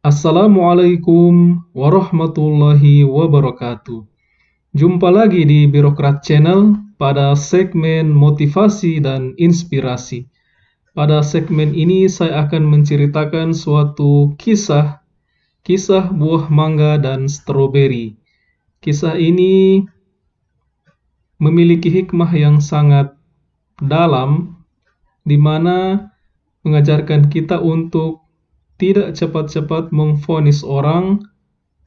Assalamualaikum warahmatullahi wabarakatuh. Jumpa lagi di Birokrat Channel pada segmen motivasi dan inspirasi. Pada segmen ini saya akan menceritakan suatu kisah, kisah buah mangga dan stroberi. Kisah ini memiliki hikmah yang sangat dalam, di mana mengajarkan kita untuk tidak cepat-cepat memfonis orang,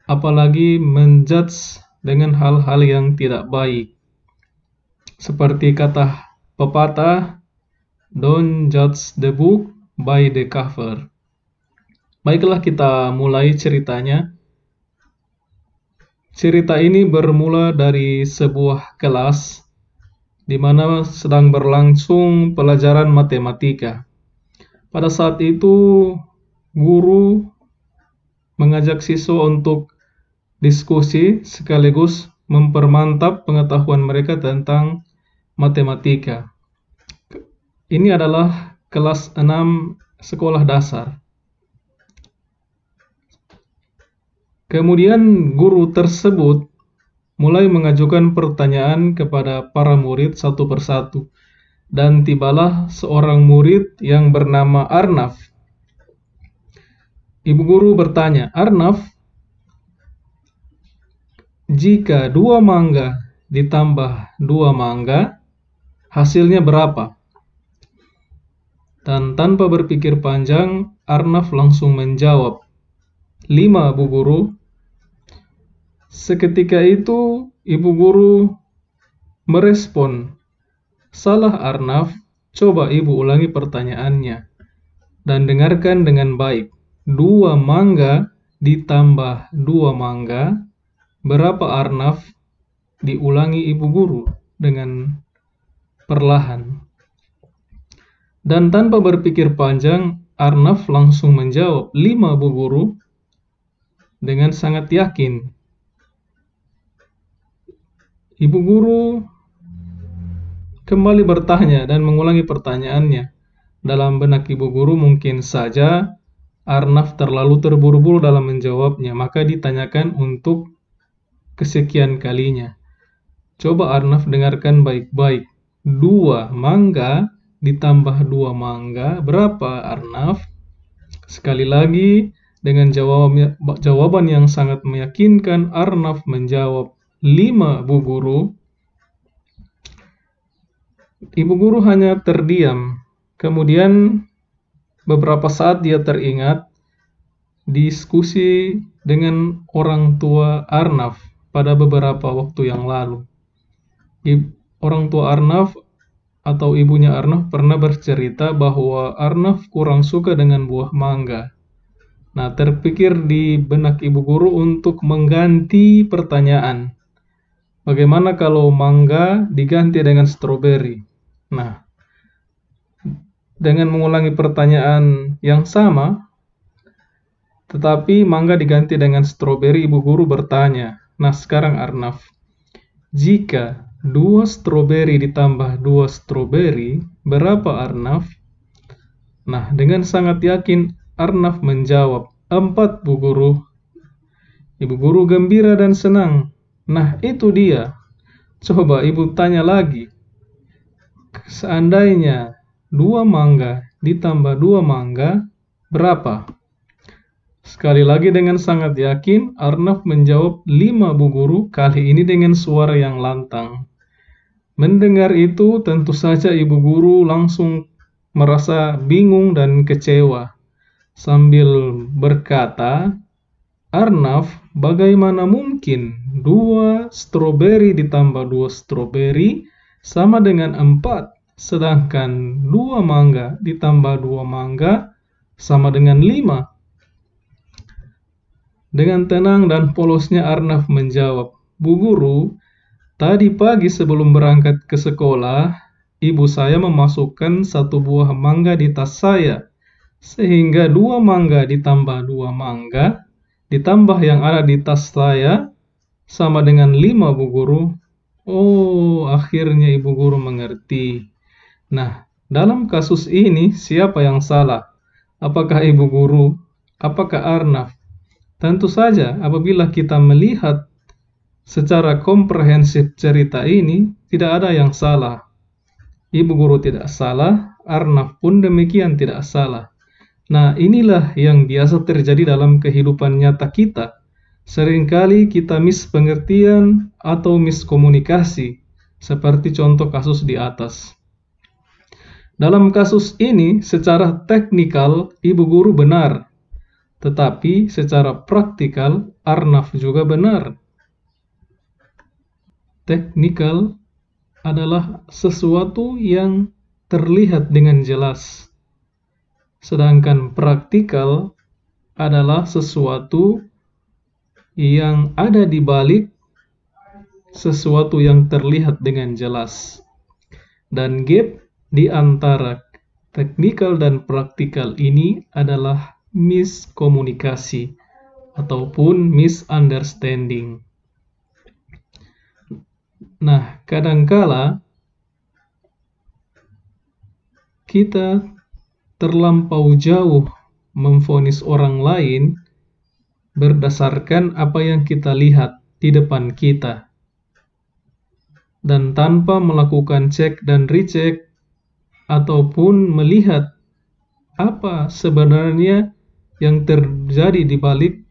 apalagi menjudge dengan hal-hal yang tidak baik. Seperti kata pepatah, don't judge the book by the cover. Baiklah kita mulai ceritanya. Cerita ini bermula dari sebuah kelas di mana sedang berlangsung pelajaran matematika. Pada saat itu, guru mengajak siswa untuk diskusi sekaligus mempermantap pengetahuan mereka tentang matematika. Ini adalah kelas 6 sekolah dasar. Kemudian guru tersebut mulai mengajukan pertanyaan kepada para murid satu persatu dan tibalah seorang murid yang bernama Arnaf. Ibu guru bertanya, Arnaf, jika dua mangga ditambah dua mangga, hasilnya berapa? Dan tanpa berpikir panjang, Arnaf langsung menjawab, lima bu guru. Seketika itu, ibu guru merespon, Salah Arnaf, coba ibu ulangi pertanyaannya. Dan dengarkan dengan baik. Dua mangga ditambah dua mangga, berapa Arnaf? Diulangi ibu guru dengan perlahan. Dan tanpa berpikir panjang, Arnaf langsung menjawab, lima bu guru, dengan sangat yakin. Ibu guru kembali bertanya dan mengulangi pertanyaannya. Dalam benak ibu guru mungkin saja Arnaf terlalu terburu-buru dalam menjawabnya, maka ditanyakan untuk kesekian kalinya. Coba Arnaf dengarkan baik-baik. Dua mangga ditambah dua mangga, berapa Arnaf? Sekali lagi, dengan jawaban yang sangat meyakinkan, Arnaf menjawab, lima bu guru. Ibu guru hanya terdiam. Kemudian beberapa saat dia teringat diskusi dengan orang tua Arnaf pada beberapa waktu yang lalu. Orang tua Arnaf atau ibunya Arnaf pernah bercerita bahwa Arnaf kurang suka dengan buah mangga. Nah, terpikir di benak ibu guru untuk mengganti pertanyaan. Bagaimana kalau mangga diganti dengan stroberi? Nah, dengan mengulangi pertanyaan yang sama, tetapi mangga diganti dengan stroberi, ibu guru bertanya, Nah sekarang Arnaf, jika dua stroberi ditambah dua stroberi, berapa Arnaf? Nah, dengan sangat yakin Arnaf menjawab, empat bu guru. Ibu guru gembira dan senang. Nah, itu dia. Coba ibu tanya lagi, Seandainya dua mangga ditambah dua mangga, berapa? Sekali lagi dengan sangat yakin, Arnaf menjawab lima bu guru, kali ini dengan suara yang lantang. Mendengar itu, tentu saja ibu guru langsung merasa bingung dan kecewa. Sambil berkata, Arnaf, bagaimana mungkin dua stroberi ditambah dua stroberi sama dengan 4, sedangkan 2 mangga ditambah 2 mangga sama dengan 5. Dengan tenang dan polosnya Arnaf menjawab, Bu Guru, tadi pagi sebelum berangkat ke sekolah, ibu saya memasukkan satu buah mangga di tas saya, sehingga dua mangga ditambah dua mangga, ditambah yang ada di tas saya, sama dengan lima Bu Guru, Oh, akhirnya ibu guru mengerti. Nah, dalam kasus ini siapa yang salah? Apakah ibu guru? Apakah Arnaf? Tentu saja, apabila kita melihat secara komprehensif cerita ini, tidak ada yang salah. Ibu guru tidak salah, Arnaf pun demikian tidak salah. Nah, inilah yang biasa terjadi dalam kehidupan nyata kita. Seringkali kita mispengertian atau miskomunikasi, seperti contoh kasus di atas. Dalam kasus ini, secara teknikal, ibu guru benar, tetapi secara praktikal, Arnaf juga benar. Teknikal adalah sesuatu yang terlihat dengan jelas, sedangkan praktikal adalah sesuatu yang ada di balik sesuatu yang terlihat dengan jelas. Dan gap di antara teknikal dan praktikal ini adalah miskomunikasi ataupun misunderstanding. Nah, kadangkala kita terlampau jauh memfonis orang lain berdasarkan apa yang kita lihat di depan kita. Dan tanpa melakukan cek dan recheck ataupun melihat apa sebenarnya yang terjadi di balik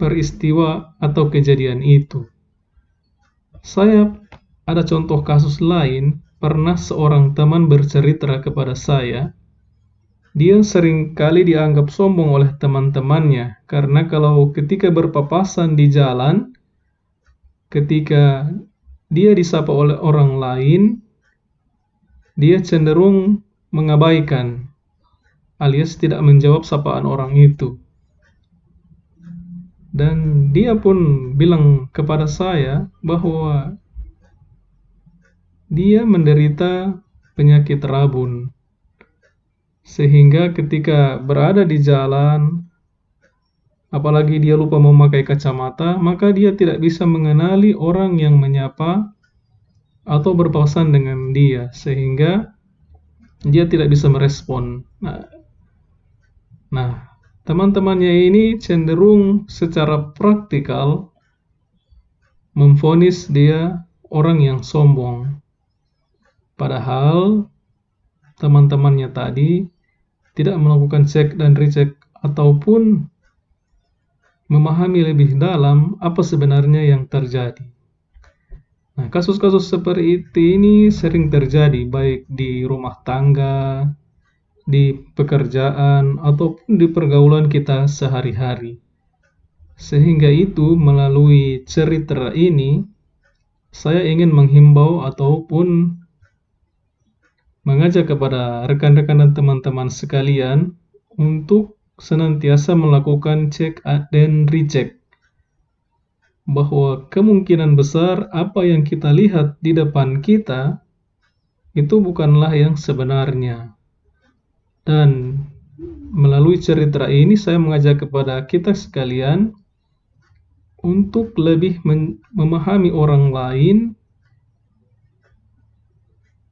peristiwa atau kejadian itu. Saya ada contoh kasus lain, pernah seorang teman bercerita kepada saya, dia sering kali dianggap sombong oleh teman-temannya, karena kalau ketika berpapasan di jalan, ketika dia disapa oleh orang lain, dia cenderung mengabaikan, alias tidak menjawab sapaan orang itu. Dan dia pun bilang kepada saya bahwa dia menderita penyakit rabun. Sehingga ketika berada di jalan, apalagi dia lupa memakai kacamata, maka dia tidak bisa mengenali orang yang menyapa atau berpapasan dengan dia, sehingga dia tidak bisa merespon. Nah, nah teman-temannya ini cenderung secara praktikal memfonis dia orang yang sombong. Padahal teman-temannya tadi tidak melakukan cek dan recheck ataupun memahami lebih dalam apa sebenarnya yang terjadi. Nah, kasus-kasus seperti ini sering terjadi baik di rumah tangga, di pekerjaan ataupun di pergaulan kita sehari-hari. Sehingga itu melalui cerita ini saya ingin menghimbau ataupun mengajak kepada rekan-rekan dan teman-teman sekalian untuk senantiasa melakukan cek dan recheck bahwa kemungkinan besar apa yang kita lihat di depan kita itu bukanlah yang sebenarnya. Dan melalui cerita ini saya mengajak kepada kita sekalian untuk lebih memahami orang lain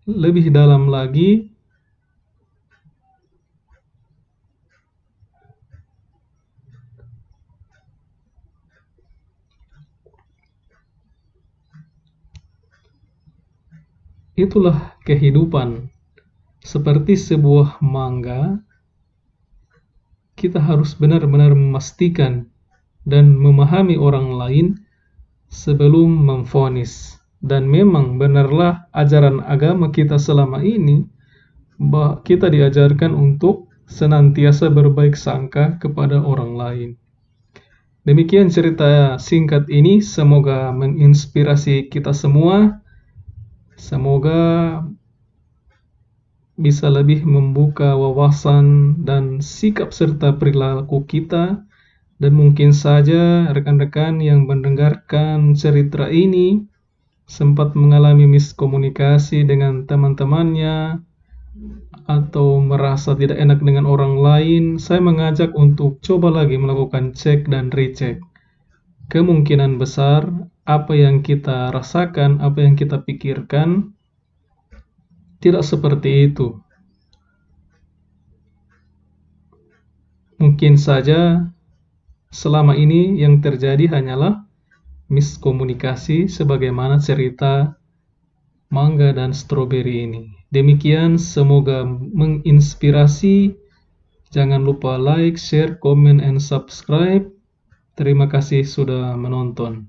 lebih dalam lagi itulah kehidupan seperti sebuah mangga, kita harus benar-benar memastikan dan memahami orang lain sebelum memfonis. Dan memang benarlah ajaran agama kita selama ini bahwa kita diajarkan untuk senantiasa berbaik sangka kepada orang lain. Demikian cerita singkat ini, semoga menginspirasi kita semua. Semoga bisa lebih membuka wawasan dan sikap serta perilaku kita dan mungkin saja rekan-rekan yang mendengarkan cerita ini sempat mengalami miskomunikasi dengan teman-temannya atau merasa tidak enak dengan orang lain, saya mengajak untuk coba lagi melakukan cek dan recheck. Kemungkinan besar apa yang kita rasakan, apa yang kita pikirkan tidak seperti itu. Mungkin saja selama ini yang terjadi hanyalah miskomunikasi sebagaimana cerita mangga dan stroberi ini. Demikian semoga menginspirasi. Jangan lupa like, share, comment, and subscribe. Terima kasih sudah menonton.